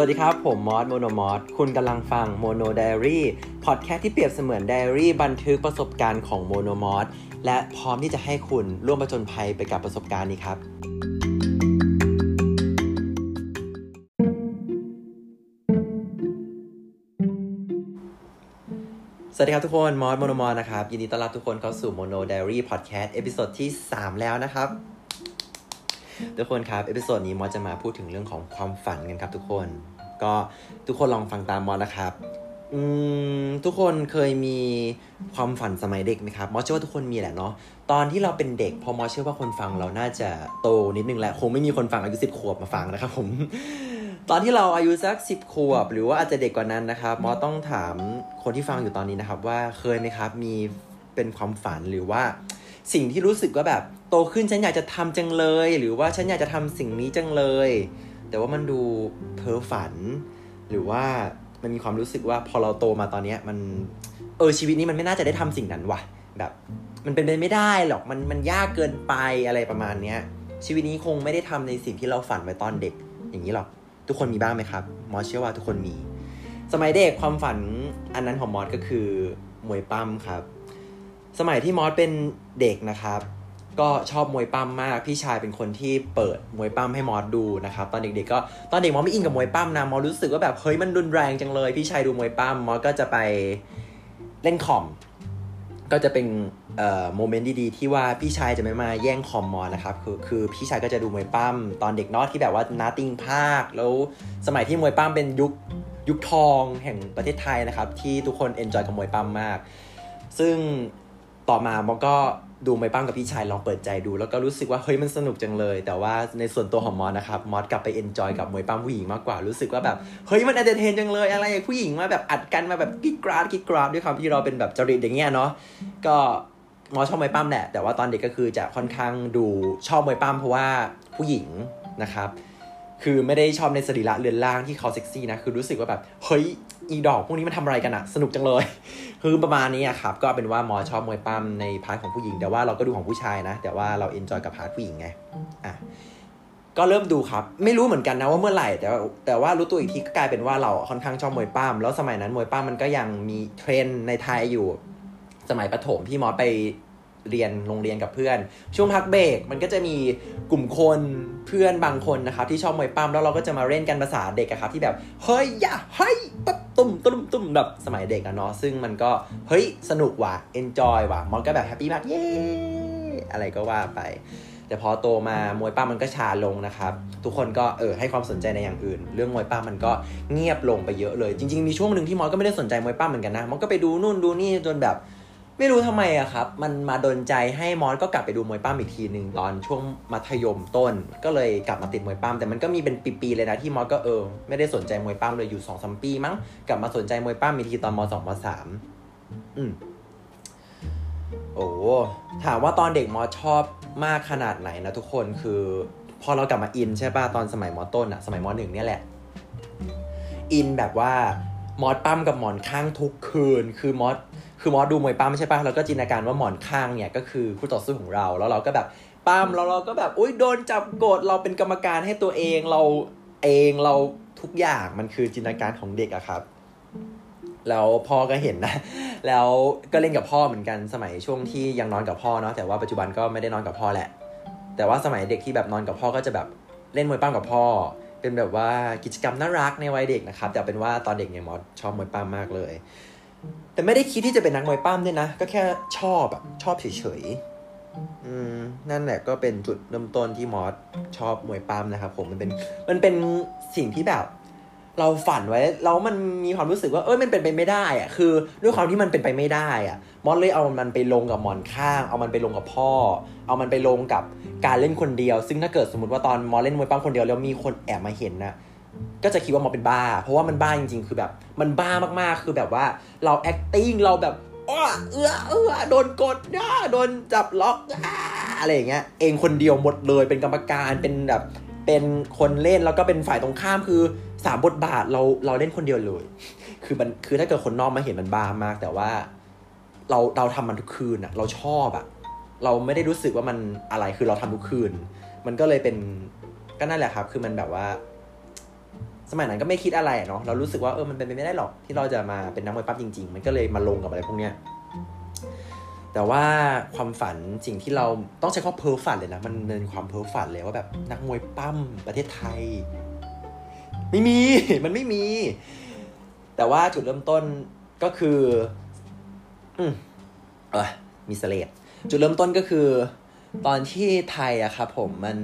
สวัสดีครับ ผมมอสโมโนมอสคุณกำลังฟัง Mono Diary Podcast ที่เปรียบเสมือนไดอารี่บันทึกประสบการณ์ของโมโนมอสและพร้อมที่จะให้คุณร่วมประจนภัยไปกับประสบการณ์นี้ครับ สวัสดีครับทุกคนมอสโมโนมอสนะครับ ยินดีต้อนรับทุกคนเข้าสู่ Mono Diary Podcast episode ที่ 3 แล้วนะครับ ทุกคนครับ episode นี้มอสจะมาพูดถึงเรื่องของความฝันกันครับทุกคน ก็ทุกคนลองฟังตามมอสนะครับอืมทุกคนเคยมีความฝันสมัยเด็กไหมครับมอสเชื่อว่าทุกคนมีแหละเนาะตอนที่เราเป็นเด็ก พอมอสเชื่อว่าคนฟังเราน่าจะโตนิดนึงแหละคงไม่มีคนฟังอายุสิบขวบมาฟังนะครับผมตอนที่เราอายุสักสิบขวบ หรือว่าอาจจะเด็กกว่านั้นนะครับมอสต้องถามคนที่ฟังอยู่ตอนนี้นะครับ ว่าเคยไหมครับมีเป็นความฝันหรือว่า สิ่งที่รู้สึกว่าแบบ โตขึ้นฉันอยากจะทำจังเลย หรือว่าฉันอยากจะทำสิ่งนี้จังเลย แต่ว่ามันดูเพ้อฝัน หรือว่ามันมีความรู้สึกว่าพอเราโตมาตอนเนี้ยมันเออชีวิตนี้มันไม่น่าจะได้ทำสิ่งนั้นว่ะ แบบมันเป็นไปไม่ได้หรอกมันมันยากเกินไปอะไรประมาณเนี้ยชีวิตนี้คงไม่ได้ทำในสิ่งที่เราฝันไว้ตอนเด็กอย่างนี้หรอกทุกคนมีบ้างไหมครับมอสเชื่อว่าทุกคนมี สมัยเด็กความฝันอันนั้นของมอสก็คือมวยปล้ำครับ สมัยที่มอสเป็นเด็กนะครับ ก็ชอบมวยปล้ำมาก พี่ชายเป็นคนที่เปิดมวยปล้ำให้มอสดูนะครับ ตอนเด็กๆก็ตอนเด็กมอสไม่อินกับมวยปั้ำนะมอสรู้สึกว่าแบบเฮ้ยมันรุนแรงจังเลย พี่ชายดูมวยปล้ำมอสก็จะไปเล่นคอม ก็จะเป็น moment ดีๆที่ว่าพี่ชายจะไม่มาแย่งคอมมอสนะครับคือคือพี่ชายก็จะดูมวยปล้ำตอนเด็กเนาะที่แบบว่าน้าติงพากย์แล้วสมัยที่มวยปล้ำเป็นยุคยุคทองแห่งประเทศไทยนะครับที่ทุกคน enjoy กับมวยปล้ำมาก ซึ่งต่อมามอสก็ ดูมวยปล้ำกับพี่ชายลองเปิดใจดู แล้วก็รู้สึกว่าเฮ้ยมันสนุกจังเลย แต่ว่าในส่วนตัวของมอสนะครับมอสกลับไป enjoy กับมวยปล้ำผู้หญิงมากกว่ารู้สึกว่าแบบเฮ้ยมัน entertain จังเลยอะไรผู้หญิงมาแบบอัดกันมาแบบกรี๊ดกราดกรี๊ดกราดด้วยความที่เราเป็นแบบจริตอย่างเงี้ยเนาะก็มอสชอบมวยปล้ำแหละ แต่ว่าตอนเด็กก็คือจะค่อนข้างดูชอบมวยปล้ำเพราะว่าผู้หญิงนะครับ คือไม่ได้ชอบในสรีระเรือนร่างที่เขาเซ็กซี่นะ คือรู้สึกว่าแบบ เฮ้ยอีดอกพวกนี้มันทำอะไรกันอะสนุกจังเลย คือประมาณนี้อะครับ ก็เป็นว่ามอสชอบมวยปล้ำใน part ของผู้หญิง แต่ว่าเราก็ดูของผู้ชายนะ แต่ว่าเรา enjoy กับ part ผู้หญิงไง อะ ก็เริ่มดูครับ ไม่รู้เหมือนกันนะว่าเมื่อไหร่ แต่ว่าแต่ว่ารู้ตัวอีกทีก็กลายเป็นว่าเราค่อนข้างชอบมวยปล้ำ แล้วสมัยนั้นมวยปล้ำมันก็ยังมีเทรนด์ในไทยอยู่ สมัยประถมที่มอไปเรียนโรงเรียนกับเพื่อน ช่วงพักเบรกมันก็จะมีกลุ่มคนเพื่อนบางคนนะครับที่ชอบมวยปั้มแล้วเราก็จะมาเล่นกันภาษาเด็กอะครับที่แบบเฮ้ยอย่าเฮ้ยปั๊บ ตุ้มตุ้มตุ้มแบบสมัยเด็กอะเนาะซึ่งมันก็เฮ้ยสนุกว่ะเอนจอยว่ะมันก็แบบแฮปปี้มากเย้อะไรก็ว่าไป แต่พอโตมามวยป้ามันก็ชาลงนะครับ ทุกคนก็เออให้ความสนใจในอย่างอื่น เรื่องมวยป้ามันก็เงียบลงไปเยอะเลย จริง ๆ มีช่วงหนึ่งที่มอสก็ไม่ได้สนใจมวยป้าเหมือนกันนะมอสก็ไปดูนู่นดูนี่จนแบบ ไม่รู้ทำไมอะครับ มันมาดนใจให้มอสก็กลับไปดูมวยปั้มอีกทีหนึ่งตอนช่วงมัธยมต้น ก็เลยกลับมาติดมวยปั้มแต่มันก็มีเป็นปีๆเลยนะที่มอสก็เออไม่ได้สนใจมวยปั้มเลยอยู่สองสมปีมั้งกลับมาสนใจมวยปั้มอีกทีตอนมสองมสามอืมโอ้ถามว่าตอนเด็กมอสชอบมากขนาดไหนนะทุกคนคือ พอเรากลับมาอินใช่ป่ะตอนสมัยมอต้นอะสมัยมอหนึ่งเนี่ยแหละ อินแบบว่ามอสปั้มกับหมอนข้างทุกคืน คือมอส คือมอสดูมวยปั้มใช่ปะเราก็จินตนาการว่าหมอนข้างเนี่ยก็คือคู่ต่อสู้ของเรา แล้วเราก็แบบปั้มแล้วเราก็แบบอุ้ยโดนจับกดเราเป็นกรรมการให้ตัวเองเราเองเราทุกอย่างมันคือจินตนาการของเด็กอะครับ แล้วพ่อก็เห็นนะ แล้วก็เล่นกับพ่อเหมือนกันสมัยช่วงที่ยังนอนกับพ่อเนาะแต่ว่าปัจจุบันก็ไม่ได้นอนกับพ่อแหละ แต่ว่าสมัยเด็กที่แบบนอนกับพ่อก็จะแบบเล่นมวยปั้มกับพ่อ เป็นแบบว่ากิจกรรมน่ารักในวัยเด็กนะครับ แต่เป็นว่าตอนเด็กเนี่ยมอสชอบมวยปั้มมากเลย แต่ไม่ได้คิดที่จะเป็นนักมวยปั้มด้วยนะ ก็แค่ชอบอะชอบเฉยๆอืมนั่นแหละก็เป็นจุดเริ่มต้นที่มอสชอบมวยปั้มนะครับผมมันเป็นมันเป็นสิ่งที่แบบ เราฝันไว้แล้วมันมีความรู้สึกว่าเอ้ยมันเป็นไปไม่ได้อะคือ ด้วยความที่มันเป็นไปไม่ได้อะมอสเลยเอามันไปลงกับหมอนข้าง เอามันไปลงกับพ่อ เอามันไปลงกับการเล่นคนเดียว ซึ่งถ้าเกิดสมมติว่าตอนมอสเล่นมวยปั้มคนเดียวแล้วมีคนแอบมาเห็นนะ ก็จะคิดว่ามอสเป็นบ้า เพราะว่ามันบ้าจริงๆ คือแบบ มันบ้ามากๆ คือแบบว่าเรา acting เราแบบอ้อเอื้อเอื้อโดนกดอ่าโดนจับล็อกอ่าอะไรอย่างเงี้ย เองคนเดียวหมดเลยเป็นกรรมการเป็นแบบเป็นคนเล่นแล้วก็เป็นฝ่ายตรงข้ามคือสามบทบาทเราเราเล่นคนเดียวเลย คือมันคือถ้าเกิดคนนอกมาเห็นมันบ้ามาก แต่ว่าเราเราทำมันทุกคืนอะเราชอบอะเราไม่ได้รู้สึกว่ามันอะไรคือเราทำทุกคืน มันก็เลยเป็นก็นั่นแหละครับ คือมันแบบว่า สมัยนั้นก็ไม่คิดอะไรเนาะเรารู้สึกว่าเออมันเป็นไปไม่ได้หรอกที่เราจะมาเป็นนักมวยปั้มจริง ๆ มันก็เลยมาลงกับอะไรพวกเนี้ยแต่ว่าความฝันสิ่งที่เราต้องใช้คำเพ้อฝันเลยนะมันเป็นความเพ้อฝันเลยว่าแบบนักมวยปั้มประเทศไทย ไม่มีมันไม่มี แต่ว่าจุดเริ่มต้นก็คืออืมเออมีสเลดจุดเริ่มต้นก็คือ ตอนที่ไทยอะครับผมมัน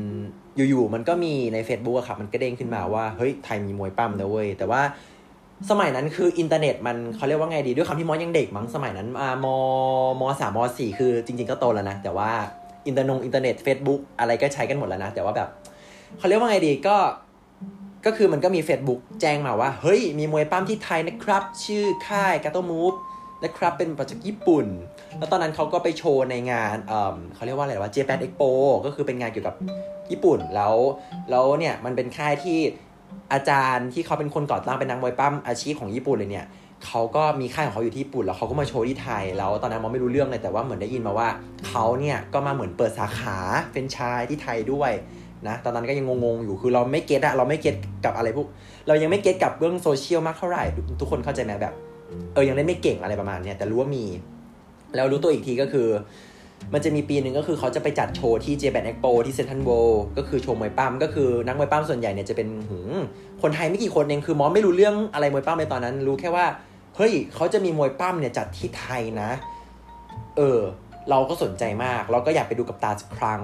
อยู่ๆมันก็มีใน Facebook อะครับมันก็เด้งขึ้นมาว่าเฮ้ยไทยมีมวยปล้ำนะเว้ยแต่ว่าสมัยนั้นคืออินเทอร์เน็ตมันเขาเรียกว่าไงดีด้วยคำที่มอสยังเด็กมั้งสมัยนั้นอ่าม.สามม.สี่คือจริง ๆก็โตแล้วนะแต่ว่าอินเทอร์นงอินเทอร์เน็ต Facebook อะไรก็ใช้กันหมดแล้วนะ แต่ว่าแบบเขาเรียกว่าไงดีก็ก็คือมันก็มี Facebook แจ้งมาว่า เฮ้ย มีมวยปั้มที่ไทยนะครับ ชื่อค่ายกาโตมูฟ นะครับ เป็นมาจากญี่ปุ่น แล้วตอนนั้นเขาก็ไปโชว์ในงานเเขาเรียกว่าอะไรว่า Japan Expo ก็คือเป็นงานเกี่ยวกับญี่ปุ่น แล้ว แล้วเนี่ย มันเป็นค่ายที่อาจารย์ที่เขาเป็นคนก่อตั้งเป็นนักมวยปั้มอาชีพของญี่ปุ่นเลยเนี่ยเขาก็มีค่ายของเขาอยู่ที่ญี่ปุ่น แล้วเขาก็มาโชว์ที่ไทย แล้วตอนนั้นมอไม่รู้เรื่องเลยแต่ว่าเหมือนได้ยินมาว่าเขาเนี่ยก็มาเหมือนเปิดสาขาเป็นชายที่ไทยด้วยนะตอนนั้นก็ยังงงๆอยู่คือเราไม่ get อะเราไม่ get กับอะไรพวก เรายังไม่ get กับเรื่องโซเชียลมากเท่าไหร่ ทุกคนเข้าใจไหมแบบ เออยังเล่นไม่เก่งอะไรประมาณเนี้ยแต่รู้ว่ามี แล้วรู้ตัวอีกทีก็คือ มันจะมีปีหนึ่งก็คือเขาจะไปจัดโชว์ที่ Japan Expo ที่เซนทันโวก็คือโชว์มวยปล้ำก็คือนักมวยปล้ำส่วนใหญ่เนี่ยจะเป็นหืคนไทยไม่กี่คนเองคือมอสไม่รู้เรื่องอะไรมวยปล้ำในตอนนั้น รู้แค่ว่าเฮ้ยเขาจะมีมวยปั้มเนี่ยจัดที่ไทยนะ เออ เราก็สนใจมาก เราก็อยากไปดูกับตาสักครั้ง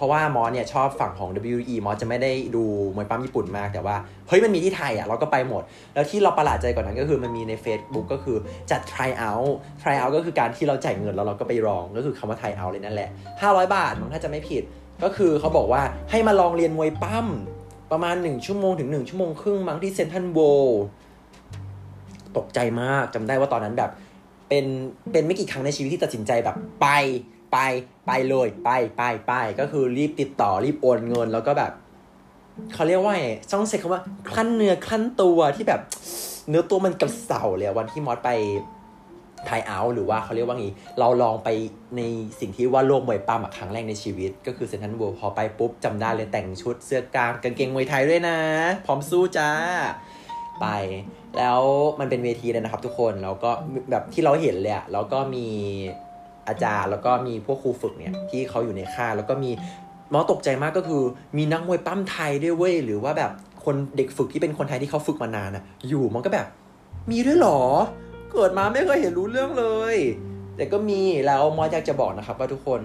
เพราะว่ามอสเนี่ยชอบฝั่งของ WE มอสจะไม่ได้ดูมวยปั้มญี่ปุ่นมากแต่ว่าเฮ้ยมันมีที่ไทยอะเราก็ไปหมด แล้วที่เราประหลาดใจกว่านนั้นก็คือมันมีใน Facebook ก็คือจัด try out try out ก็คือการที่เราจ่ายเงินแล้วเราก็ไปลองก็คือคำว่า try out เลยนั่นแหละ 500 บาทมั้งถ้าจะไม่ผิด ก็คือเขาบอกว่าให้มาลองเรียนมวยปั้มประมาณ 1 ชั่วโมงถึง 1 ชั่วโมงครึ่งมั้งที่เซนทันโวตกใจมากจำได้ว่าตอนนั้นแบบเป็นเป็นไม่กี่ครั้งในชีวิตที่ตัดสินใจแบบไป ไปไปเลยไปไปไปก็คือรีบติดต่อรีบโอนเงินแล้วก็แบบเขาเรียกว่าไงต้องใช้คำว่าครั่นเนื้อครั่นตัวที่แบบ เนื้อตัวมันกระเส่าเลยวันที่มอสไปไทยเอาหรือว่าเขาเรียกว่างี้ เราลองไปในสิ่งที่ว่าโลกมวยปล้ำครั้งแรกในชีวิต ก็คือเซนทันเวิลพอไปปุ๊บจำได้เลยแต่งชุดเสื้อกางกางเกงมวยไทยด้วยนะ พร้อมสู้จ้า ไป แล้วมันเป็นเวทีเลยนะครับทุกคน แล้วก็แบบที่เราเห็นเลยแล้วก็มี อาจารย์ แล้วก็มีพวกครูฝึกเนี่ยที่เขาอยู่ในค่ายแล้วก็มีมอตกใจมากก็คือมีนักมวยปั้มไทยด้วยเว้ยหรือว่าแบบคนเด็กฝึกที่เป็นคนไทยที่เขาฝึกมานานอะอยู่มันก็แบบ มีด้วยหรอ เกิดมาไม่เคยเห็นรู้เรื่องเลย แต่ก็มีแล้วมออยากจะบอกนะครับ ว่าทุกคน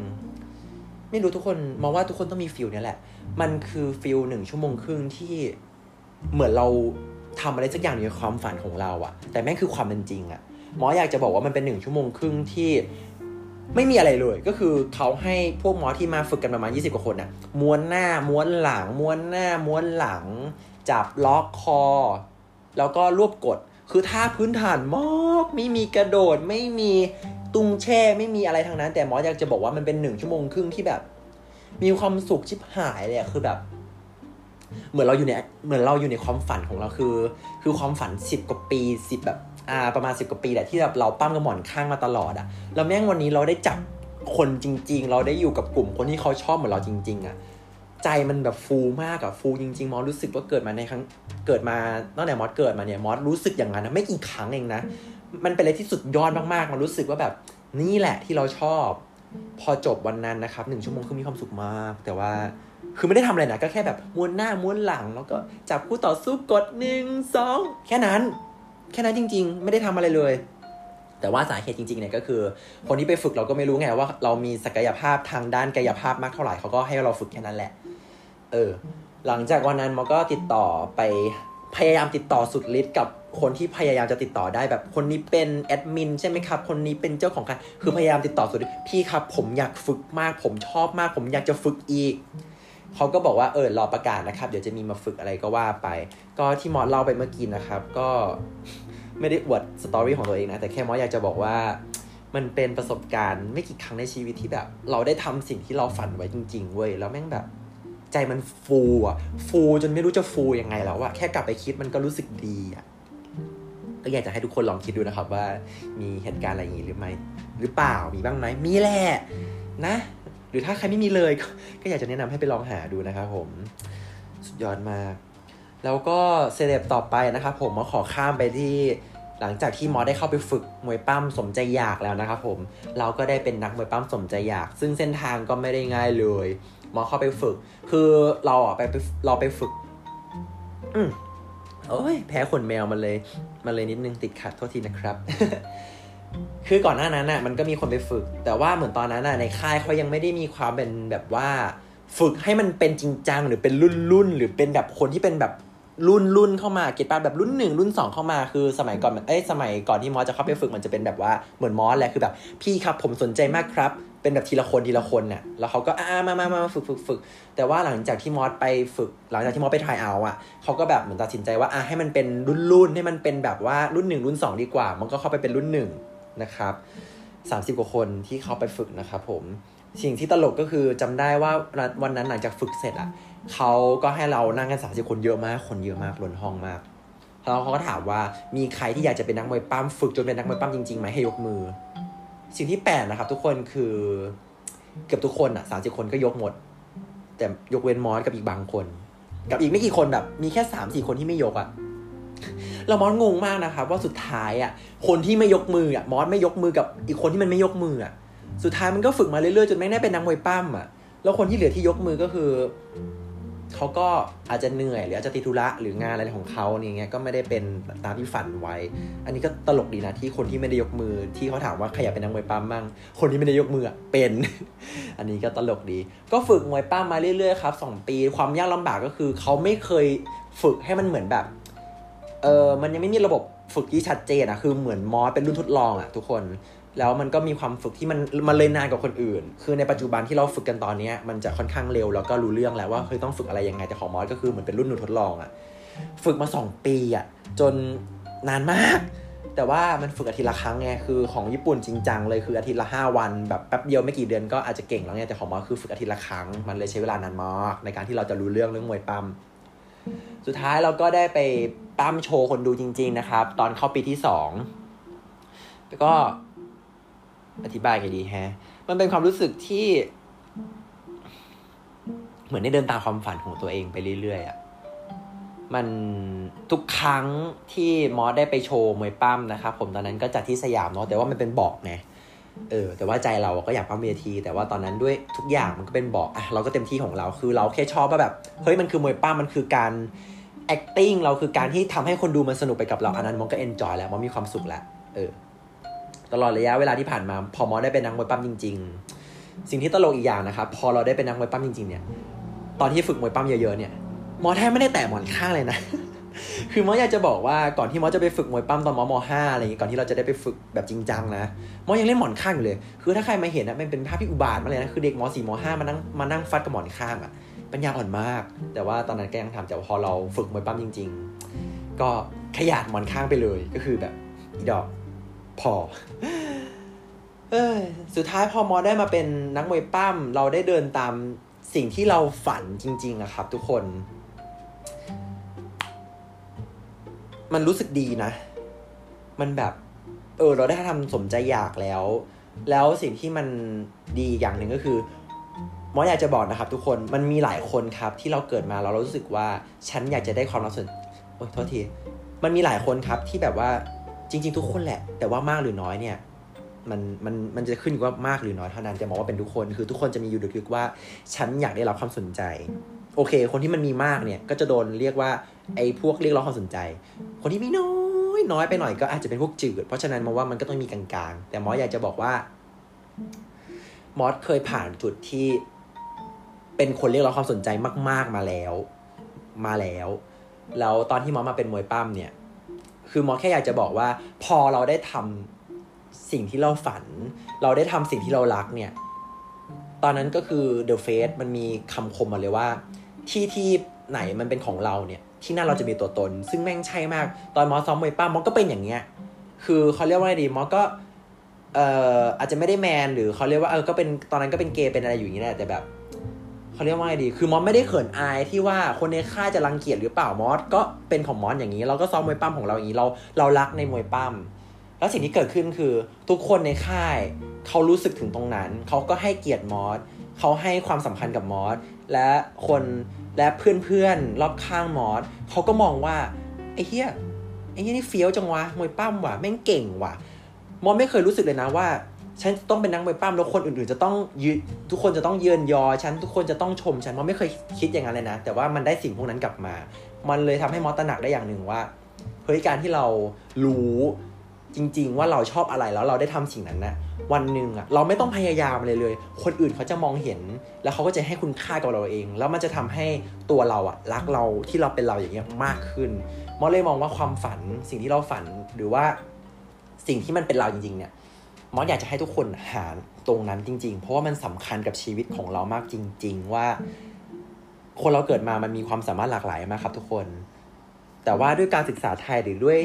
ไม่รู้ทุกคนมอสว่าทุกคนต้องมี feel นี่แหละ มันคือ feel หนึ่งชั่วโมงครึ่งที่เหมือนเราทำอะไรสักอย่างในความฝันของเราอะแต่แม่งคือความเป็นจริงอะมอสอยากจะบอกว่ามันเป็นหนึ่งชั่วโมงครึ่งที่ ไม่มีอะไรเลยก็คือเขาให้พวกมอสที่มาฝึกกันประมาณ 20 กว่าคนน่ะม้วนหน้าม้วนหลัง ม้วนหน้าม้วนหลัง จับล็อกคอ แล้วก็รวบกด คือท่าพื้นฐานมากไม่มีกระโดดไม่มีตุงแช่ไม่มีอะไรทางนั้น แต่หมออยากจะบอกว่ามันเป็นหนึ่งชั่วโมงครึ่งที่แบบ มีความสุขชิบหายเลยคือแบบ เหมือนเราอยู่ในเหมือนเราอยู่ในความฝันของเราคือ คือความฝันสิบกว่าปีสิบแบบ อ่าประมาณสิบกว่าปีแหละที่แบบเราปั้มกระหม่อนข้างมาตลอดอะแล้วแม่งวันนี้เราได้จับคนจริง ๆ เราได้อยู่กับกลุ่มคนที่เขาชอบเหมือนเราจริง ๆอะใจมันแบบฟูมากอะฟูจริงๆ มอสรู้สึกว่าเกิดมาในครั้งเกิดมาตั้งแต่มอสเกิดมาเนี่ยมอสรู้สึกอย่างนั้นนะไม่กี่ครั้งเองนะ มันเป็นอะไรที่สุดยอดมากๆ มันรู้สึกว่าแบบนี่แหละที่เราชอบ พอจบวันนั้นนะครับหนึ่งชั่วโมงคือมีความสุขมาก แต่ว่าคือไม่ได้ทำอะไรนะก็แค่แบบม้วนหน้าม้วนหลัง แล้วก็จับคู่ต่อสู้กดหนึ่งสองแค่นั้น แค่นั้นจริง ๆ ไม่ได้ทำอะไรเลย แต่ว่าสาเหตุจริงๆเนี่ยก็คือ คนที่ไปฝึกเราก็ไม่รู้ไงว่า เรามีศักยภาพทางด้านกายภาพมากเท่าไหร่เขาก็ให้เราฝึกแค่นั้นแหละ เออ หลังจากวันนั้นมันก็ติดต่อไปพยายามติดต่อสุดฤทธิ์กับคนที่พยายามจะติดต่อได้แบบ คนนี้เป็นแอดมินใช่ไหมครับ คนนี้เป็นเจ้าของการคือพยายามติดต่อสุดฤทธิ์พี่ครับ ผมอยากฝึกมาก ผมชอบมาก ผมอยากจะฝึกอีกเขาก็บอกว่าเออรอประกาศนะครับ เดี๋ยวจะมีมาฝึกอะไรก็ว่าไป ก็ที่มอสเล่าไปเมื่อกี้นะครับ ก็ ไม่ได้อวด story ของตัวเองนะแต่แค่มอสอยากจะบอกว่ามันเป็นประสบการณ์ไม่กี่ครั้งในชีวิตที่แบบ เราได้ทำสิ่งที่เราฝันไว้จริงๆเว้ยแล้วแม่งแบบ ใจมันฟูอะฟูจนไม่รู้จะฟูยังไงแล้วอะแค่กลับไปคิดมันก็รู้สึกดีอะก็อยากจะให้ทุกคนลองคิดดูนะครับว่ามีเหตุการณ์อะไรอย่างนี้หรือไม่หรือเปล่ามีบ้างไหมมีแหละนะ หรือถ้าใครไม่มีเลยก็อยากจะแนะนำให้ไปลองหาดูนะครับผม สุดยอดมาก แล้วก็เซเลบต่อไปนะครับผมมาขอข้ามไปที่หลังจากที่มอสได้เข้าไปฝึกมวยปั้มสมใจอยากแล้วนะครับผมเราก็ได้เป็นนักมวยปั้มสมใจอยาก ซึ่งเส้นทางก็ไม่ได้ง่ายเลยมอสเข้าไปฝึก คือเราอะไปเราไปฝึก อืมโอ้ยแพ้ขนแมวมันเลยมันเลยนิดนึงติดขัดโทษทีนะครับ คือก่อนหน้านั้นน่ะ มันก็มีคนไปฝึก แต่ว่าเหมือนตอนนั้นน่ะในค่ายเขายังไม่ได้มีความเป็นแบบว่า ฝึกให้มันเป็นจริงจังหรือเป็นรุ่นรุ่นหรือเป็นแบบคนที่เป็นแบบ รุ่นรุ่นเข้ามาเก็ตป้าแบบรุ่นหนึ่งรุ่นสองเข้ามาคือสมัยก่อนเอ้ยสมัยก่อนที่มอสจะเข้าไปฝึกมันจะเป็นแบบว่าเหมือนมอสแหละคือแบบ พี่ครับผมสนใจมากครับ เป็นแบบทีละคนทีละคนน่ะแล้วเขาก็อ่ามามามาฝึกฝึกฝึกแต่ว่าหลังจากที่มอสไปฝึก หลังจากที่มอสไปทายเอาอะเขาก็แบบเหมือนตัดสินใจว่าอะให้มันเป็นรุ่นรุ่นให้มันเป็นแบบว่ารุ่นหนึ่งรุ่นสองดีกว่า มันก็เข้าไปเป็นรุ่นหนึ่งนะครับสามสิบกว่าคนที่เขาไปฝึกนะครับผมสิ่งที่ตลกก็คือจำได้ว่าวันนั้นหลังจากฝึกเสร็จอะ เขาก็ให้เรานั่งกันสามสิบคนเยอะมากคนเยอะมากล้นห้องมากแล้วเขาก็ถามว่ามีใครที่อยากจะเป็นนักมวยปั้มฝึกจนเป็นนักมวยปั้มจริงๆไหมให้ยกมือ สิ่งที่แปลกนะครับ ทุกคนคือเกือบทุกคนอะสามสิบคนก็ยกหมด แต่ยกเว้นมอสกับอีกบางคน กับอีกไม่กี่คนแบบ มีแค่สามสี่คนที่ไม่ยกอะเรามอสงงมากนะครับว่าสุดท้ายอะ คนที่ไม่ยกมืออะมอสไม่ยกมือกับอีกคนที่มันไม่ยกมืออะสุดท้ายมันก็ฝึกมาเรื่อยๆจนไม่ได้เป็นนักมวยปั้มอะแล้วคนที่เหลือที่ยกมือก็คือ เขาก็อาจจะเหนื่อยหรืออาจจะติดธุระหรืองานอะไรของเขาเนี่ยเงี้ยก็ไม่ได้เป็นตามที่ฝันไว้ อันนี้ก็ตลกดีนะที่คนที่ไม่ได้ยกมือที่เขาถามว่าใครอยากเป็นนักมวยปั้มบ้างคนที่ไม่ได้ยกมือเป็น อันนี้ก็ตลกดี ก็ฝึกมวยปั้มมาเรื่อยๆครับสองปีความยากลำบากก็คือเขาไม่เคยฝึกให้มันเหมือนแบบเออมันยังไม่มีระบบฝึกที่ชัดเจนอะคือเหมือนมอสเป็นรุ่นทดลองอะทุกคน แล้วมันก็มีความฝึกที่มันมันเลยนานกว่าคนอื่น คือในปัจจุบันที่เราฝึกกันตอนนี้มันจะค่อนข้างเร็วแล้วก็รู้เรื่องแล้วว่าเคยต้องฝึกอะไรยังไงแต่ของมอสก็คือเหมือนเป็นรุ่นหนูทดลองอะฝึกมาสองปีอะจนนานมาก แต่ว่ามันฝึกอาทิตย์ละครั้งไงคือของญี่ปุ่นจริงจังเลยคืออาทิตย์ละห้าวันแบบแป๊บเดียวไม่กี่เดือนก็อาจจะเก่งแล้วไงแต่ของมอสคือฝึกอาทิตย์ละครั้งมันเลยใช้เวลานานมากในการที่เราจะรู้เรื่องเรื่องมวยปั้มสุดท้ายเราก็ได้ไปปั้มโชว์คนดูจริง ๆ นะครับ ตอนเข้าปีที่สองแล้วก็ อธิบายไงดีฮะ มันเป็นความรู้สึกที่ เหมือนได้เดินตามความฝันของตัวเองไปเรื่อยๆอะ่ะมันทุกครั้งที่มอสได้ไปโชว์มวยปั้มนะครับผมตอนนั้นก็จัดที่สยามเนาะแต่ว่ามันเป็นบอกไงเออ แต่ว่าใจเราก็อยากปั้มเวที แต่ว่าตอนนั้นด้วยทุกอย่างมันก็เป็นบอกอะเราก็เต็มที่ของเราคือเราแค่ชอบว่าแบบเฮ้ยมันคือมวยปั้มมันคือการ acting เราคือการที่ทำให้คนดูมันสนุกไปกับเราอันนั้นมันก็ enjoy แล้วมันมีความสุขแล้วเออ ตลอดระยะเวลาที่ผ่านมา พอมอได้เป็นนักมวยปั้มจริง ๆ สิ่งที่ตลกอีกอย่างนะครับ พอเราได้เป็นนักมวยปั้มจริง ๆ เนี่ย ตอนที่ฝึกมวยปั้มเยอะๆเนี่ย มอแทบไม่ได้แตะหมอนข้างเลยนะ คือมออยากจะบอกว่าก่อนที่มอจะไปฝึกมวยปั้มตอนมอมห้าอะไรอย่างงี้ก่อนที่เราจะได้ไปฝึกแบบจริงจังนะ มอยังเล่นหมอนข้างอยู่เลย คือถ้าใครมาเห็นนะมันเป็นภาพที่อุบาทมากเลยนะ คือเด็กมอสี่มห้ามานั่งมานั่งฟัดกับหมอนข้างอะปัญญาอ่อนมาก แต่ว่าตอนนั้นก็ยังทำแต่พอเราฝึกมวยปั้มจริง ๆ ก็ขยาดหมอนข้างไปเลย ก็คือแบบอีดอก พอ เออสุดท้ายพอมอได้มาเป็นนักมวยปั้ม เราได้เดินตามสิ่งที่เราฝันจริง ๆอะครับ ทุกคน มันรู้สึกดีนะ มันแบบ เออ เราได้ทำสมใจอยากแล้ว แล้วสิ่งที่มันดีอย่างหนึ่งก็คือมออยากจะบอกนะครับ ทุกคนมันมีหลายคนครับ ที่เราเกิดมาเรารู้สึกว่าฉันอยากจะได้ความรักส่วนโอ้ยโทษที มันมีหลายคนครับที่แบบว่า จริง ๆ ทุกคนแหละ แต่ว่ามากหรือน้อยเนี่ยมันมันมันจะขึ้นอยู่ว่ามากหรือน้อยเท่านั้นจะมองว่าเป็นทุกคนคือทุกคนจะมีอยู่ลึกๆว่า ฉันอยากได้รับความสนใจ โอเค คนที่มันมีมากเนี่ยก็จะโดนเรียกว่าไอ้พวกเรียกร้องความสนใจ คนที่มีน้อยน้อยไปหน่อยก็อาจจะเป็นพวกจืดเพราะฉะนั้นมองว่ามันก็ต้องมีกลางๆ แต่มอสอยากจะบอกว่ามอสเคยผ่านจุดที่เป็นคนเรียกร้องความสนใจมาก ๆมาแล้ว มาแล้วแล้วตอนที่มอสมาเป็นมวยปั้มเนี่ย คือมอสแค่อยากจะบอกว่า พอเราได้ทำสิ่งที่เราฝัน เราได้ทำสิ่งที่เรารักเนี่ย ตอนนั้นก็คือ The Face มันมีคำคมมาเลยว่า ที่ที่ไหนมันเป็นของเราเนี่ย ที่นั่นเราจะมีตัวตน ซึ่งแม่งใช่มาก ตอนมอซ้อมมวยป้ามอก็เป็นอย่างเงี้ย คือเขาเรียกว่าไงดีมอก็เอ่ออาจจะไม่ได้แมนหรือเขาเรียกว่าเออก็เป็นตอนนั้นก็เป็นเกย์เป็นอะไรอยู่อย่างนี้แหละแต่แบบ เขาเรียกว่าไงดี คือมอสไม่ได้เขินอายที่ว่าคนในค่ายจะรังเกียจหรือเปล่ามอสก็เป็นของมอสอย่างนี้ เราก็ซ้อมมวยปั้มของเราอย่างนี้เราเรารักในมวยปั้มแล้วสิ่งที่เกิดขึ้นคือทุกคนในค่ายเขารู้สึกถึงตรงนั้น เขาก็ให้เกียรติมอสเขาให้ความสำคัญกับมอสและคนและเพื่อนๆรอบข้างมอสเขาก็มองว่าไอ้เฮียไอ้เฮียนี่เฟี้ยวจังวะมวยปั้มว่ะแม่งเก่งว่ะมอสไม่เคยรู้สึกเลยนะว่า ฉันต้องเป็นนักมวยปั้มแล้วคนอื่นๆ จะต้องยืทุกคนจะต้องเยือนยอฉันทุกคนจะต้องชมฉันมอสไม่เคยคิดอย่างนั้นเลยนะ แต่ว่ามันได้สิ่งพวกนั้นกลับมา มันเลยทำให้มอสตระหนักได้อย่างหนึ่งว่าเฮ้ยการที่เรารู้จริง ๆ ว่าเราชอบอะไรแล้วเราได้ทำสิ่งนั้นนะวันหนึ่งอะเราไม่ต้องพยายามเลยเลย คนอื่นเขาจะมองเห็น แล้วเขาก็จะให้คุณค่ากับเราเอง แล้วมันจะทำให้ตัวเราอะรักเราที่เราเป็นเราอย่างเงี้ยมากขึ้นมอสเลยมองว่าความฝันสิ่งที่เราฝันหรือว่าสิ่งที่มันเป็นเราจริงๆเนี่ย มอสอยากจะให้ทุกคนหาตรงนั้นจริง ๆ เพราะว่ามันสำคัญกับชีวิตของเรามากจริง ๆ ว่า คนเราเกิดมามันมีความสามารถหลากหลายมากครับ ทุกคน แต่ว่าด้วยการศึกษาไทยหรือด้วย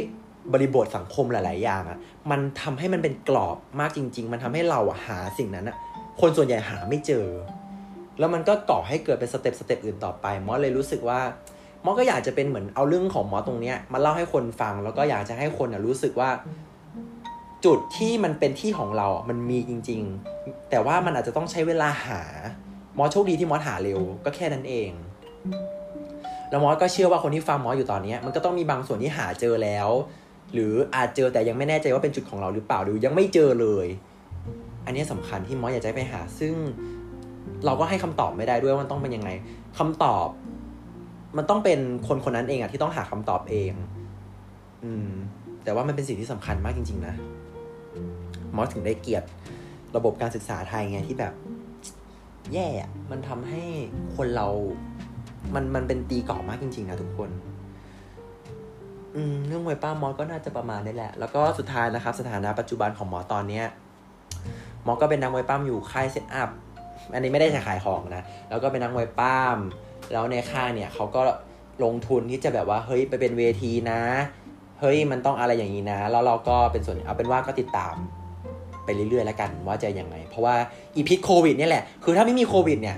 บริบทสังคมหลาย ๆ อย่างอะ่ะ มันทำให้มันเป็นกรอบมากจริง ๆ มันทำให้เราอะหาสิ่งนั้นอะคนส่วนใหญ่หาไม่เจอ แล้วมันก็ก่อให้เกิดเป็น step step อื่นต่อไป มอสเลยรู้สึกว่ามอสก็อยากจะเป็นเหมือนเอาเรื่องของมอสตรงเนี้ยมาเล่าให้คนฟัง แล้วก็อยากจะให้คนรู้สึกว่า จุดที่มันเป็นที่ของเราอะมันมีจริง ๆ แต่ว่ามันอาจจะต้องใช้เวลาหา มอสโชคดีที่มอสหาเร็ว ก็แค่นั้นเอง แล้วมอสก็เชื่อว่าคนที่ฟังมอสอยู่ตอนนี้ มันก็ต้องมีบางส่วนที่หาเจอแล้ว หรืออาจเจอแต่ยังไม่แน่ใจว่าเป็นจุดของเราหรือเปล่าหรือยังไม่เจอเลย อันนี้สำคัญที่มอสอยากจะไปหา ซึ่งเราก็ให้คำตอบไม่ได้ด้วยว่ามันต้องเป็นยังไงคำตอบ มันต้องเป็นคนคนนั้นเองอะที่ต้องหาคำตอบเอง อืมแต่ว่ามันเป็นสิ่งที่สำคัญมากจริง ๆ นะ มอสถึงได้เกียรติระบบการศึกษาไทยไงที่แบบแย่มันทำให้คนเรา มันมันเป็นตีกรอบมากจริง ๆ นะทุกคน อืมเรื่องมวยป้ามอสก็น่าจะประมาณนี้แหละ แล้วก็สุดท้ายนะครับ สถานะปัจจุบันของหมอตอนเนี้ยหมอก็เป็นนักมวยป้ามอยู่ค่ายเซตอัพอันนี้ไม่ได้ขายของนะ แล้วก็เป็นนักมวยป้าม แล้วในค่ายเนี่ยเขาก็ลงทุนที่จะแบบว่าเฮ้ยไปเป็นเวทีนะ เฮ้ยมันต้องอะไรอย่างนี้นะ แล้วเราก็เป็นส่วนเอาเป็นว่าก็ติดตาม ไปเรื่อยๆแล้วกันว่าจะยังไง เพราะว่าอีพิษโควิดเนี่ยแหละ คือถ้าไม่มีโควิดเนี่ย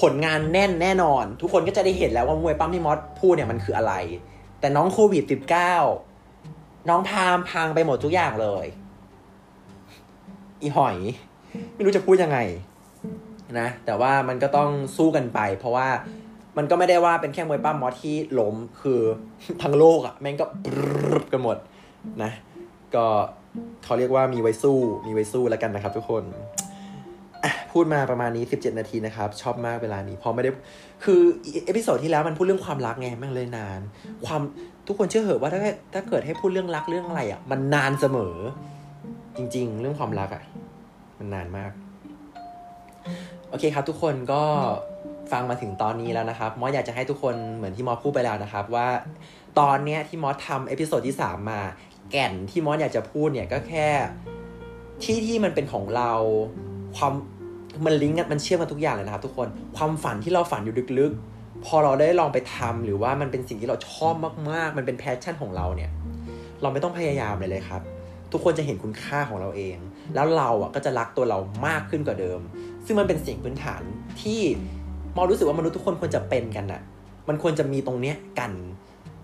ผลงานแน่นแน่นอน ทุกคนก็จะได้เห็นแล้วว่ามวยปั้มที่มอสพูดเนี่ยมันคืออะไร แต่น้องโควิด -19 น้องพามพังไปหมดทุกอย่างเลย อีหอย ไม่รู้จะพูดยังไงนะแต่ว่ามันก็ต้องสู้กันไป เพราะว่ามันก็ไม่ได้ว่าเป็นแค่มวยปั้มมอสที่ล้มคือทั้งโลกอะ่ะแม่งก็ปรึบกันหมดนะ ก็ เขาเรียกว่ามีไว้สู้ มีไว้สู้แล้วกันนะครับ ทุกคนพูดมาประมาณนี้ 17 นาทีนะครับ ชอบมากเวลานี้พอไม่ได้ คือเอพิโซดที่แล้วมันพูดเรื่องความรักไงม่งเลยนาน ความทุกคนเชื่อเหอะว่าถ้าถ้าเกิดให้พูดเรื่องรักเรื่องอะไรอะ่ะ มันนานเสมอ จริง ๆ เรื่องความรักอะ่ะ มันนานมาก โอเคครับ ทุกคนก็ฟังมาถึงตอนนี้แล้วนะครับ มอสอยากจะให้ทุกคนเหมือนที่มอสพูดไปแล้วนะครับ ว่าตอนเนี้ยที่มอสทำ episode ที่สามมา แก่นที่มอสอยากจะพูดเนี่ยก็แค่ที่ที่มันเป็นของเราความมันลิงก์กันมันเชื่อมกันทุกอย่างเลยนะครับทุกคนความฝันที่เราฝันอยู่ลึกๆ พอเราได้ลองไปทำหรือว่ามันเป็นสิ่งที่เราชอบมากๆ มันเป็น passion ของเราเนี่ย เราไม่ต้องพยายามเลยเลยครับ ทุกคนจะเห็นคุณค่าของเราเอง แล้วเราอะก็จะรักตัวเรามากขึ้นกว่าเดิม ซึ่งมันเป็นสิ่งพื้นฐานที่มอสรู้สึกว่ามนุษย์ทุกคนควรจะเป็นกันน่ะ มันควรจะมีตรงเนี้ยกัน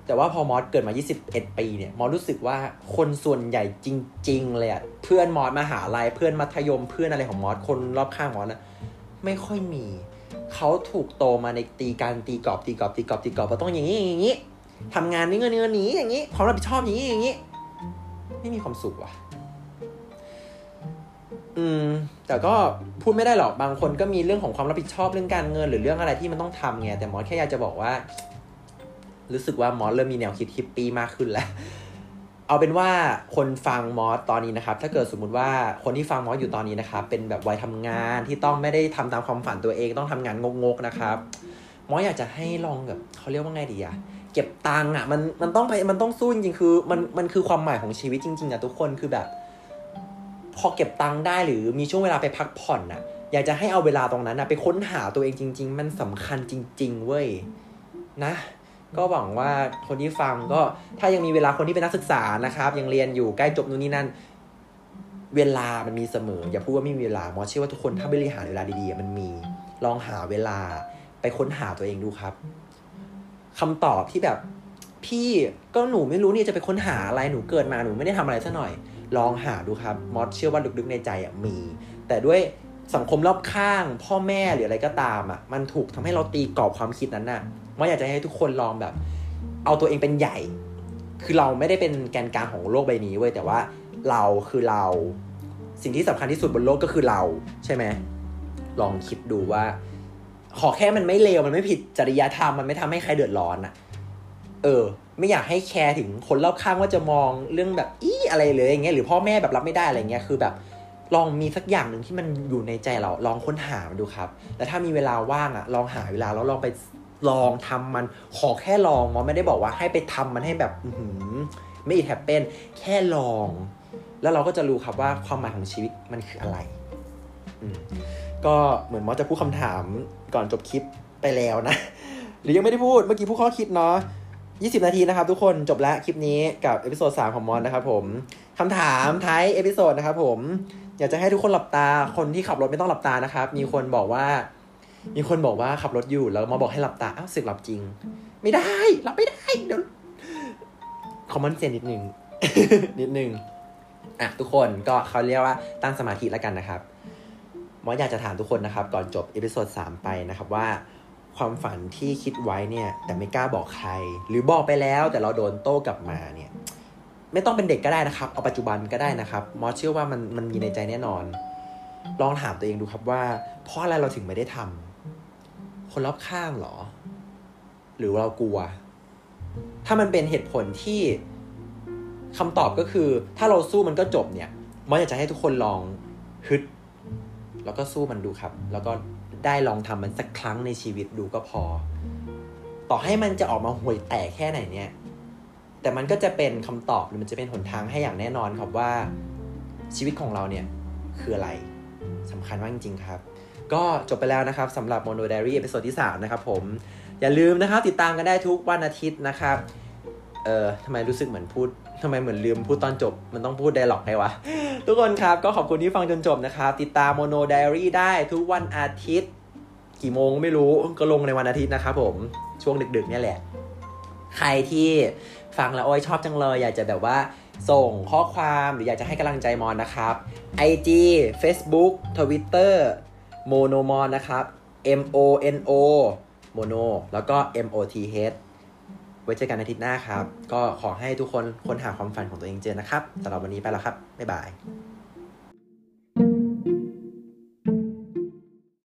แต่ว่าพอมอสเกิดมา 21 ปีเนี่ย มอสรู้สึกว่าคนส่วนใหญ่จริง ๆ เลยอะเพื่อนมอสมหาลัยเพื่อนมัธยมเพื่อนอะไรของมอสคนรอบข้างมอสนะไม่ค่อยมี เขาถูกโตมาในตีการตีกรอบตีกรอบตีกรอบตีกรอบว่าต้องอย่างนี้อย่างนี้ทำงานนี้เงินเงินนี้อย่างนี้ความรับผิดชอบอย่างนี้อย่างนี้ ไม่มีความสุขว่ะ อืม แต่ก็พูดไม่ได้หรอกบางคนก็มีเรื่องของความรับผิดชอบเรื่องการเงิน หรือเรื่องอะไรที่มันต้องทำไงแต่มอสแค่อยากจะบอกว่า รู้สึกว่ามอสเริ่มมีแนวคิดฮิปปี้มากขึ้นแล้ว เอาเป็นว่าคนฟังมอสตอนนี้นะครับ ถ้าเกิดสมมุติว่าคนที่ฟังมอสอยู่ตอนนี้นะครับ เป็นแบบวัยทำงานที่ต้องไม่ได้ทำตามความฝันตัวเองต้องทำงานงกๆนะครับมอสอยากจะให้ลองแบบเขาเรียกว่าไงดีอะเก็บตังค์อะมันมันต้องไปมันต้องสู้จริงๆคือ มันมันคือความหมายของชีวิตจริงๆอะทุกคนคือแบบ พอเก็บตังค์ได้หรือมีช่วงเวลาไปพักผ่อนน่ะอยากจะให้เอาเวลาตรงนั้นนะไปค้นหาตัวเองจริง ๆ มันสำคัญจริง ๆ เว้ยนะ ก็หวังว่าคนที่ฟังก็ถ้ายังมีเวลาคนที่เป็นนักศึกษานะครับ ยังเรียนอยู่ใกล้จบนู่นนี่นั่น เวลามันมีเสมอ อย่าพูดว่าไม่มีเวลามอเชื่อว่าทุกคนถ้าบริหารเวลาดีๆมันมี ลองหาเวลาไปค้นหาตัวเองดูครับคำตอบที่แบบพี่ก็หนูไม่รู้นี่จะไปค้นหาอะไรหนูเกิดมาหนูไม่ได้ทำอะไรซะหน่อย ลองหาดูครับมอสเชื่อว่าลึกๆในใจอะมี แต่ด้วยสังคมรอบข้าง พ่อแม่หรืออะไรก็ตามอะมันถูกทำให้เราตีกรอบความคิดนั้นน่ะ ว่าอยากจะให้ทุกคนลองแบบ เอาตัวเองเป็นใหญ่ คือเราไม่ได้เป็นแกนกลางของโลกใบนี้เว้ยแต่ว่าเราคือเรา สิ่งที่สำคัญที่สุดบนโลกก็คือเราใช่ไหมลองคิดดูว่า ขอแค่มันไม่เลวมันไม่ผิดจริยธรรมมันไม่ทำให้ใครเดือดร้อนอะเออ ไม่อยากให้แคร์ถึงคนรอบข้างว่าจะมองเรื่องแบบอี้อะไรเลยอย่างเงี้ยหรือพ่อแม่แบบรับไม่ได้อะไรเงี้ยคือแบบ ลองมีสักอย่างหนึ่งที่มันอยู่ในใจเรา ลองค้นหามันดูครับ แล้วถ้ามีเวลาว่างอะลองหาเวลาแล้วลองไป ลองทำมันขอแค่ลองมอสไม่ได้บอกว่าให้ไปทำมันให้แบบ make it happen แค่ลอง แล้วเราก็จะรู้ครับว่าความหมายของชีวิตมันคืออะไร ก็เหมือนมอสจะพูดคำถามก่อนจบคลิปไปแล้วนะ หรือยังไม่ได้พูดเมื่อกี้พูดข้อคิดเนาะ20 นาทีนะครับทุกคนจบแล้วคลิปนี้กับ episode 3ของมอสนะครับผมคำถามท้าย episode นะครับผมอยากจะให้ทุกคนหลับตาคนที่ขับรถไม่ต้องหลับตานะครับ มีคนบอกว่า มีคนบอกว่าขับรถอยู่แล้วมาบอกให้หลับตาอ้าวเสือกหลับจริง ไม่ได้หลับไม่ได้เดี๋ยว common sense นิดนึงนิดนึงอะทุกคนก็เขาเรียกว่าตั้งสมาธิแล้วกันนะครับมอสอยากจะถามทุกคนนะครับ ก่อนจบ episode 3ไปนะครับว่า ความฝันที่คิดไว้เนี่ย แต่ไม่กล้าบอกใคร หรือบอกไปแล้วแต่เราโดนโต้กลับมาเนี่ย ไม่ต้องเป็นเด็กก็ได้นะครับ เอาปัจจุบันก็ได้นะครับ มอสเชื่อว่ามันมันมีในใจแน่นอน ลองถามตัวเองดูครับว่า เพราะอะไรเราถึงไม่ได้ทำ คนรอบข้างเหรอ หรือเรากลัว ถ้ามันเป็นเหตุผลที่คำตอบก็คือ ถ้าเราสู้มันก็จบเนี่ยมอสอยากจะให้ทุกคนลองฮึด แล้วก็สู้มันดูครับ แล้วก็ได้ลองทำมันสักครั้งในชีวิตดูก็พอ ต่อให้มันจะออกมาห่วยแตกแค่ไหนเนี่ย แต่มันก็จะเป็นคำตอบหรือมันจะเป็นหนทางให้อย่างแน่นอนครับว่าชีวิตของเราเนี่ยคืออะไรสำคัญมากจริงๆครับ ก็จบไปแล้วนะครับสำหรับ Mono Diary episode ที่ 3 นะครับผม อย่าลืมนะครับ ติดตามกันได้ทุกวันอาทิตย์นะครับ เออทำไมรู้สึกเหมือนพูดทำไมเหมือนลืมพูดตอนจบ มันต้องพูด dialogue ไงวะ ทุกคนครับก็ขอบคุณที่ฟังจนจบนะครับ ติดตาม Mono Diary ได้ทุกวันอาทิตย์ กี่โมงไม่รู้ก็ลงในวันอาทิตย์นะครับผมช่วงดึกๆเนี่ยแหละ ใครที่ฟังแล้วโอ้ยชอบจังเลยอยากจะแบบว่าส่งข้อความหรืออยากจะให้กำลังใจมอนนะครับ IG Facebook Twitter โมโนมอนนะครับ M O N O โมโนแล้วก็ M O T H ไว้เจอกันอาทิตย์หน้าครับ ก็ขอให้ทุกคนค้นหาความฝันของตัวเองเจอนะครับสำหรับวันนี้ไปแล้วครับ บ๊ายบาย